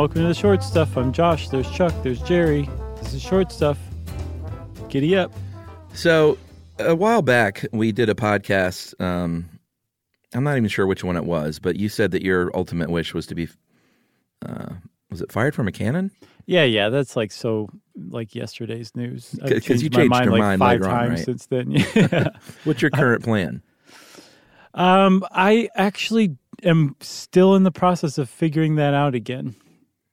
welcome to the short stuff. I'm Josh. There's Chuck. There's Jerry. This is short stuff. Giddy up. So a while back, we did a podcast. Um, I'm not even sure which one it was, but you said that your ultimate wish was to be, uh, was it fired from a cannon? Yeah, yeah, that's like so like yesterday's news. I've 'Cause- 'cause you my changed mind your like mind five later on, times right? since then. Yeah. What's your current plan? um, I actually am still in the process of figuring that out again.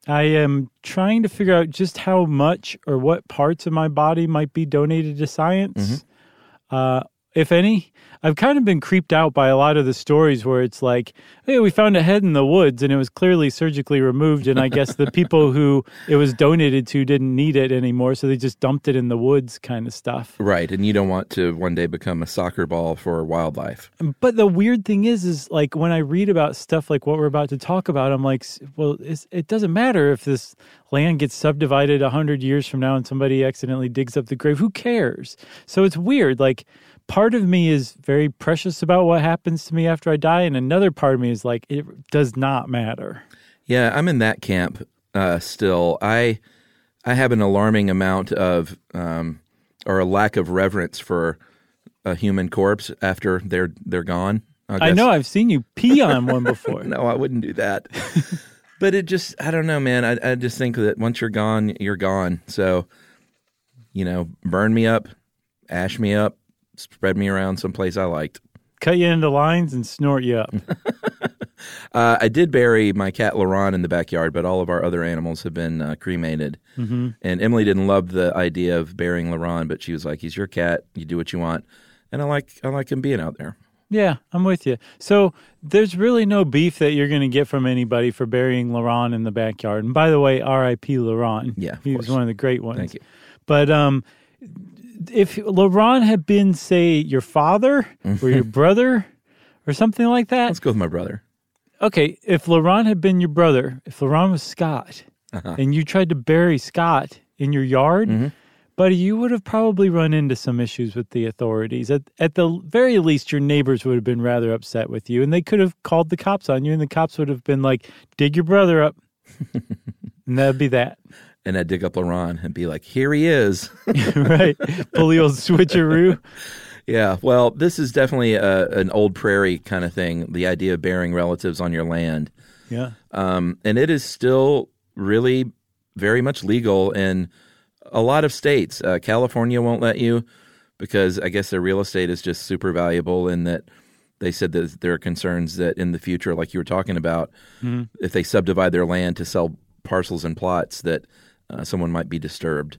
I am trying to figure out just how much or what parts of my body might be donated to science, uh, if any. I've kind of been creeped out by a lot of the stories where it's like, hey, we found a head in the woods and it was clearly surgically removed. And I guess the people who it was donated to didn't need it anymore. So they just dumped it in the woods kind of stuff. Right, and you don't want to one day become a soccer ball for wildlife. But the weird thing is, is like when I read about stuff like what we're about to talk about, I'm like, well, it doesn't matter if this land gets subdivided a hundred years from now and somebody accidentally digs up the grave. Who cares? So it's weird. Like part of me is very precious about what happens to me after I die, and another part of me is like, it does not matter. Yeah, I'm in that camp uh, still. I I have an alarming amount of um, or a lack of reverence for a human corpse after they're they're gone. I guess. know I've seen you pee on one before. No, I wouldn't do that. but it just I don't know, man. I I just think that once you're gone, you're gone. So, you know, burn me up, ash me up, spread me around someplace I liked. Cut you into lines and snort you up. Uh, I did bury my cat Laron in the backyard, but all of our other animals have been uh, cremated. Mm-hmm. And Emily didn't love the idea of burying Laron, but she was like, "He's your cat. You do what you want." And I like I like him being out there. Yeah, I'm with you. So there's really no beef that you're going to get from anybody for burying Laurent in the backyard. And by the way, R.I.P. Laurent. Yeah, he was one of the great ones. Thank you. But um, if Laurent had been, say, your father or your brother or something like that, Let's go with my brother. okay. If Laurent had been your brother, if Laurent was Scott, Uh-huh. and you tried to bury Scott in your yard. Mm-hmm. Buddy, you would have probably run into some issues with the authorities. At at the very least, your neighbors would have been rather upset with you, and they could have called the cops on you, and the cops would have been like, "Dig your brother up," and that'd be that, And I'd dig up Laron and be like, "Here he is." right? Pull the old switcheroo. Yeah, well, this is definitely a, an old prairie kind of thing. The idea of burying relatives on your land, Yeah, um, and it is still really very much legal in a lot of states. Uh, California won't let you because I guess their real estate is just super valuable, and that they said that there are concerns that in the future, like you were talking about, if they subdivide their land to sell parcels and plots, that uh, someone might be disturbed.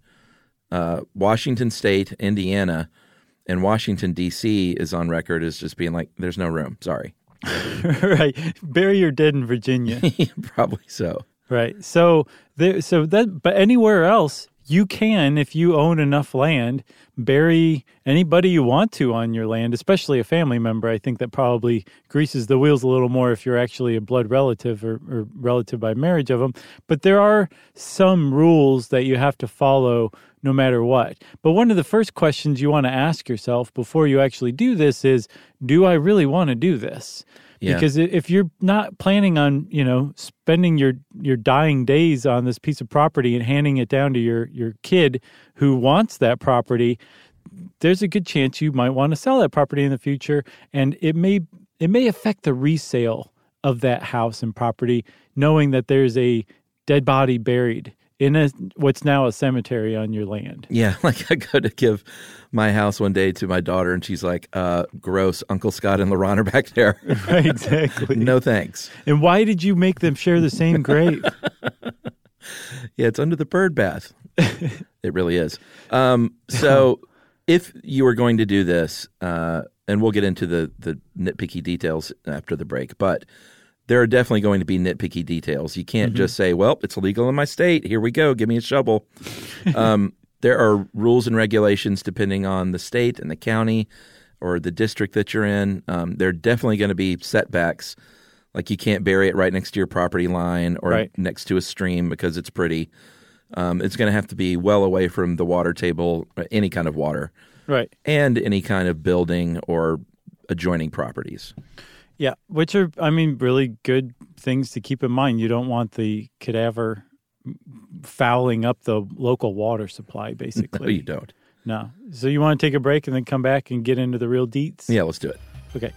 Uh, Washington State, Indiana, and Washington D.C. is on record as just being like, "There's no room." Sorry, right. Bury your dead in Virginia. probably so. Right. So there so that but anywhere else you can if you own enough land bury anybody you want to on your land, especially a family member. I think that probably greases the wheels a little more if you're actually a blood relative or, or relative by marriage of them. But there are some rules that you have to follow no matter what. But one of the first questions you want to ask yourself before you actually do this is do I really want to do this? Yeah. Because if you're not planning on, you know, spending your your dying days on this piece of property and handing it down to your your kid who wants that property, there's a good chance you might want to sell that property in the future and it may it may affect the resale of that house and property knowing that there's a dead body buried in a what's now a cemetery on your land. Yeah, like I go to give my house one day to my daughter, and she's like, uh, "Gross, Uncle Scott and Laron are back there." Right, exactly. no thanks. And why did you make them share the same grave? Yeah, it's under the bird bath. it really is. Um, so, if you were going to do this, uh, and we'll get into the the nitpicky details after the break, but there are definitely going to be nitpicky details. You can't just say, "Well, it's illegal in my state. Here we go. Give me a shovel." um, there are rules and regulations depending on the state and the county or the district that you're in. Um, there are definitely going to be setbacks. Like you can't bury it right next to your property line or Right. next to a stream because it's pretty. Um, it's going to have to be well away from the water table, uh, any kind of water, right. and any kind of building or adjoining properties. Yeah, which are, I mean, really good things to keep in mind. You don't want the cadaver fouling up the local water supply, basically. No, you don't. No. So you want to take a break and then come back and get into the real deets? Yeah, let's do it. Okay.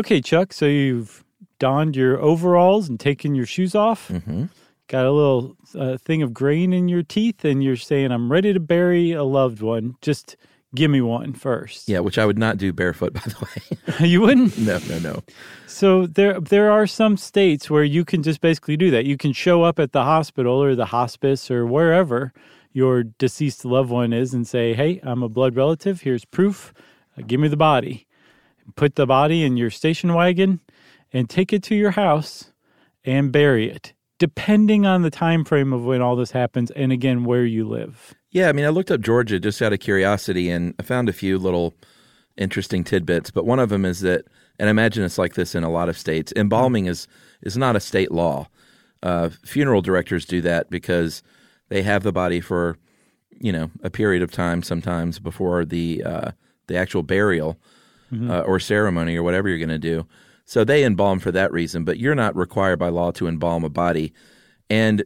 Okay, Chuck. So you've donned your overalls and taken your shoes off. hmm Got a little uh, thing of grain in your teeth, and you're saying, "I'm ready to bury a loved one. Just give me one first. Yeah, which I would not do barefoot, by the way. you wouldn't. no, no, no. So there, there are some states where you can just basically do that. You can show up at the hospital or the hospice or wherever your deceased loved one is and say, "Hey, I'm a blood relative. Here's proof. Uh, give me the body." Put the body in your station wagon and take it to your house and bury it, depending on the time frame of when all this happens and again where you live. Yeah, I mean, I looked up Georgia just out of curiosity, and I found a few little interesting tidbits. But one of them is that, and I imagine it's like this in a lot of states. Embalming is is not a state law. Uh, funeral directors do that because they have the body for, you know, a period of time sometimes before the uh, the actual burial uh, or ceremony or whatever you're going to do. So they embalm for that reason, but you're not required by law to embalm a body. And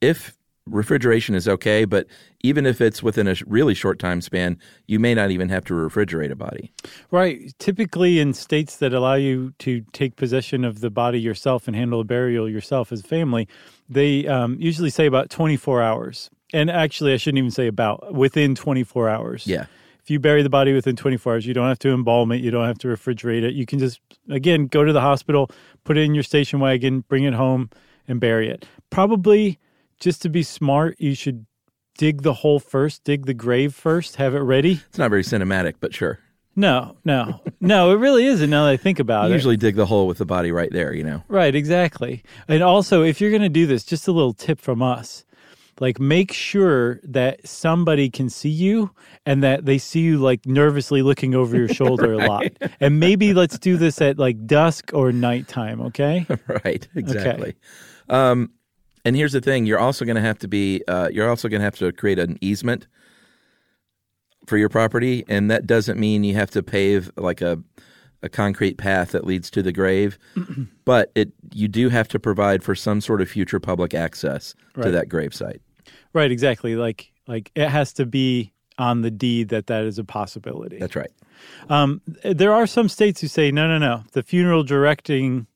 if refrigeration is okay, but even if it's within a really short time span, you may not even have to refrigerate a body. Right. Typically, in states that allow you to take possession of the body yourself and handle the burial yourself as a family, they um, usually say about 24 hours. And actually, I shouldn't even say about, within 24 hours. Yeah. If you bury the body within 24 hours, you don't have to embalm it. You don't have to refrigerate it. You can just, again, go to the hospital, put it in your station wagon, bring it home, and bury it. Probably just to be smart, you should dig the hole first, dig the grave first, have it ready. It's not very cinematic, but sure. No, no, no, it really isn't now that I think about You it. usually dig the hole with the body right there, you know. Right, exactly. And also, if you're going to do this, just a little tip from us. Like, make sure that somebody can see you and that they see you like nervously looking over your shoulder a lot. And maybe let's do this at like dusk or nighttime, okay? right, exactly. Um, and here's the thing: you're also going to have to be, uh, you're also going to have to create an easement for your property, and that doesn't mean you have to pave like a a concrete path that leads to the grave, but it you do have to provide for some sort of future public access to that grave site. Right, exactly. Like, like it has to be on the deed that that is a possibility. That's right. Um, there are some states who say, no, no, no. The funeral directing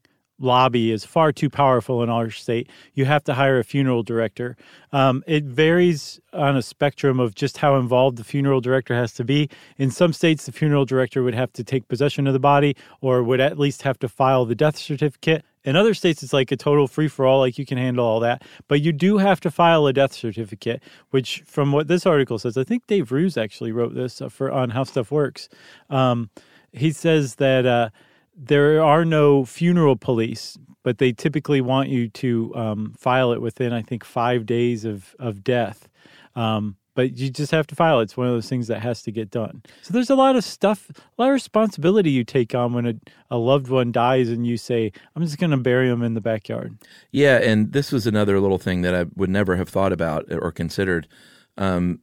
lobby is far too powerful in our state. You have to hire a funeral director. Um, it varies on a spectrum of just how involved the funeral director has to be. In some states, the funeral director would have to take possession of the body or would at least have to file the death certificate. In other states, it's like a total free for all, like you can handle all that. But you do have to file a death certificate, which, from what this article says, I think Dave Roos actually wrote this uh, for on How Stuff Works. Um, he says that uh, there are no funeral police, but they typically want you to um, file it within, I think, five days of of death. Um, but you just have to file. It's one of those things that has to get done. So there's a lot of stuff, a lot of responsibility you take on when a, a loved one dies and you say, I'm just going to bury them in the backyard. Yeah, and this was another little thing that I would never have thought about or considered. Um,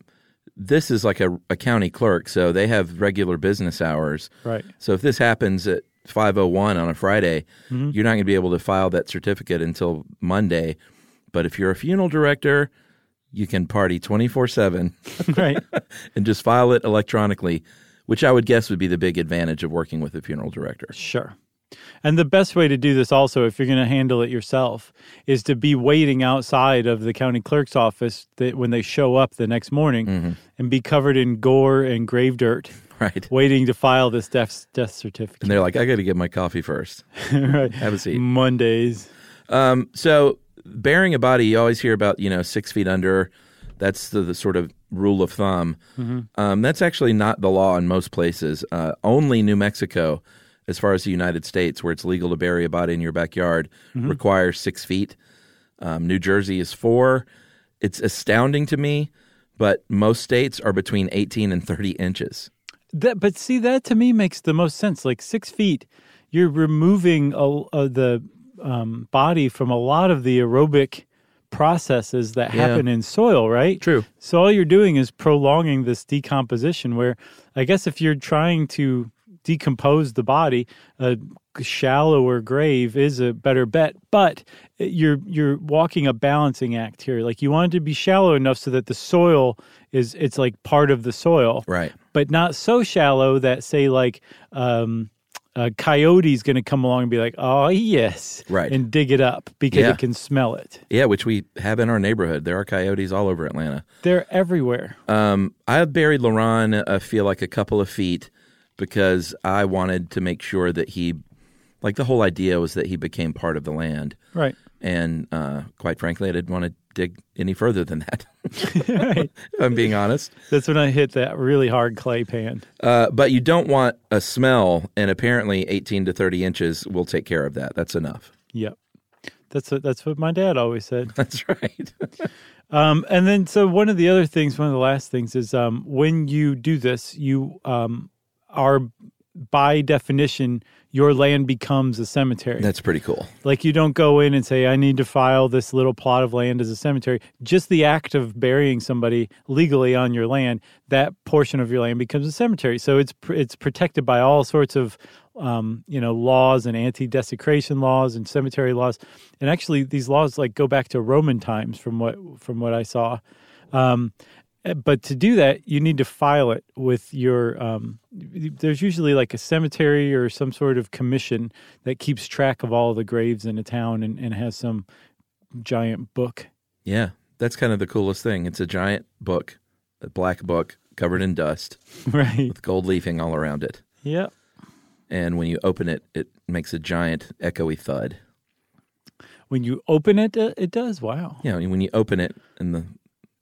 this is like a, a county clerk, so they have regular business hours. Right. So if this happens at 5:01 on a Friday, Mm-hmm. you're not going to be able to file that certificate until Monday. But if you're a funeral director, you can party 24/7 right. and just file it electronically, which I would guess would be the big advantage of working with a funeral director. Sure. And the best way to do this also, if you're going to handle it yourself, is to be waiting outside of the county clerk's office that when they show up the next morning and be covered in gore and grave dirt, Right. waiting to file this death, death certificate. And they're like, I got to get my coffee first. right. Have a seat. Mondays. Um, so burying a body, you always hear about, you know, six feet under. That's the, the sort of rule of thumb. Um, that's actually not the law in most places. Uh, only New Mexico, as far as the United States, where it's legal to bury a body in your backyard, requires six feet. Um, New Jersey is four. it's astounding to me, but most states are between 18 and 30 inches. That, but see, that to me makes the most sense. Like six feet, you're removing a, a, the um, body from a lot of the aerobic processes that Yeah. happen in soil, right? True. So all you're doing is prolonging this decomposition. Where I guess if you're trying to decompose the body, a shallower grave is a better bet. But you're you're walking a balancing act here. Like you want it to be shallow enough so that the soil is it's like part of the soil, Right. but not so shallow that say like um, a coyote's going to come along and be like, oh yes, Right. and dig it up because Yeah. it can smell it. Yeah, which we have in our neighborhood. There are coyotes all over Atlanta. They're everywhere. Um, I buried Laron, I feel like a couple of feet because I wanted to make sure that he, like the whole idea was that he became part of the land. Right. And uh, quite frankly, I didn't want to dig any further than that, right. if I'm being honest. That's when I hit that really hard clay pan. Uh, but you don't want a smell, and apparently 18 to 30 inches will take care of that. That's enough. Yep. That's what that's what my dad always said. That's right. Um, and then, so one of the other things, one of the last things is um, when you do this, you um, are by definition your land becomes a cemetery. That's pretty cool. Like you don't go in and say, I need to file this little plot of land as a cemetery. Just the act of burying somebody legally on your land, that portion of your land becomes a cemetery. So it's it's protected by all sorts of um, you know laws and anti-desecration laws and cemetery laws. And actually, these laws like go back to Roman times from what from what I saw. Um, but to do that, you need to file it with your. Um, there's usually like a cemetery or some sort of commission that keeps track of all the graves in a town and, and has some giant book. Yeah, that's kind of the coolest thing. It's a giant book, a black book covered in dust right. with gold leafing all around it. Yep. And when you open it, it makes a giant echoey thud. When you open it, uh, it does. Wow. Yeah, when you open it and the,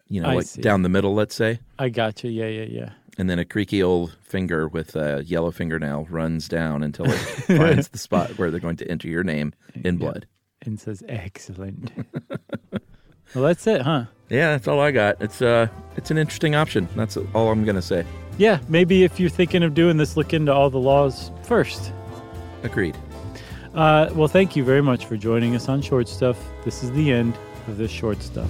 you know, I like see. down the middle, let's say, I got you. Yeah, yeah, yeah. and then a creaky old finger with a yellow fingernail runs down until it finds the spot where they're going to enter your name in blood. And says excellent. well, that's it, huh? Yeah, that's all I got. It's uh, it's an interesting option. That's all I'm gonna say. Yeah, maybe if you're thinking of doing this, look into all the laws first. Agreed. Uh, well, thank you very much for joining us on Short Stuff. This is the end of this Short Stuff.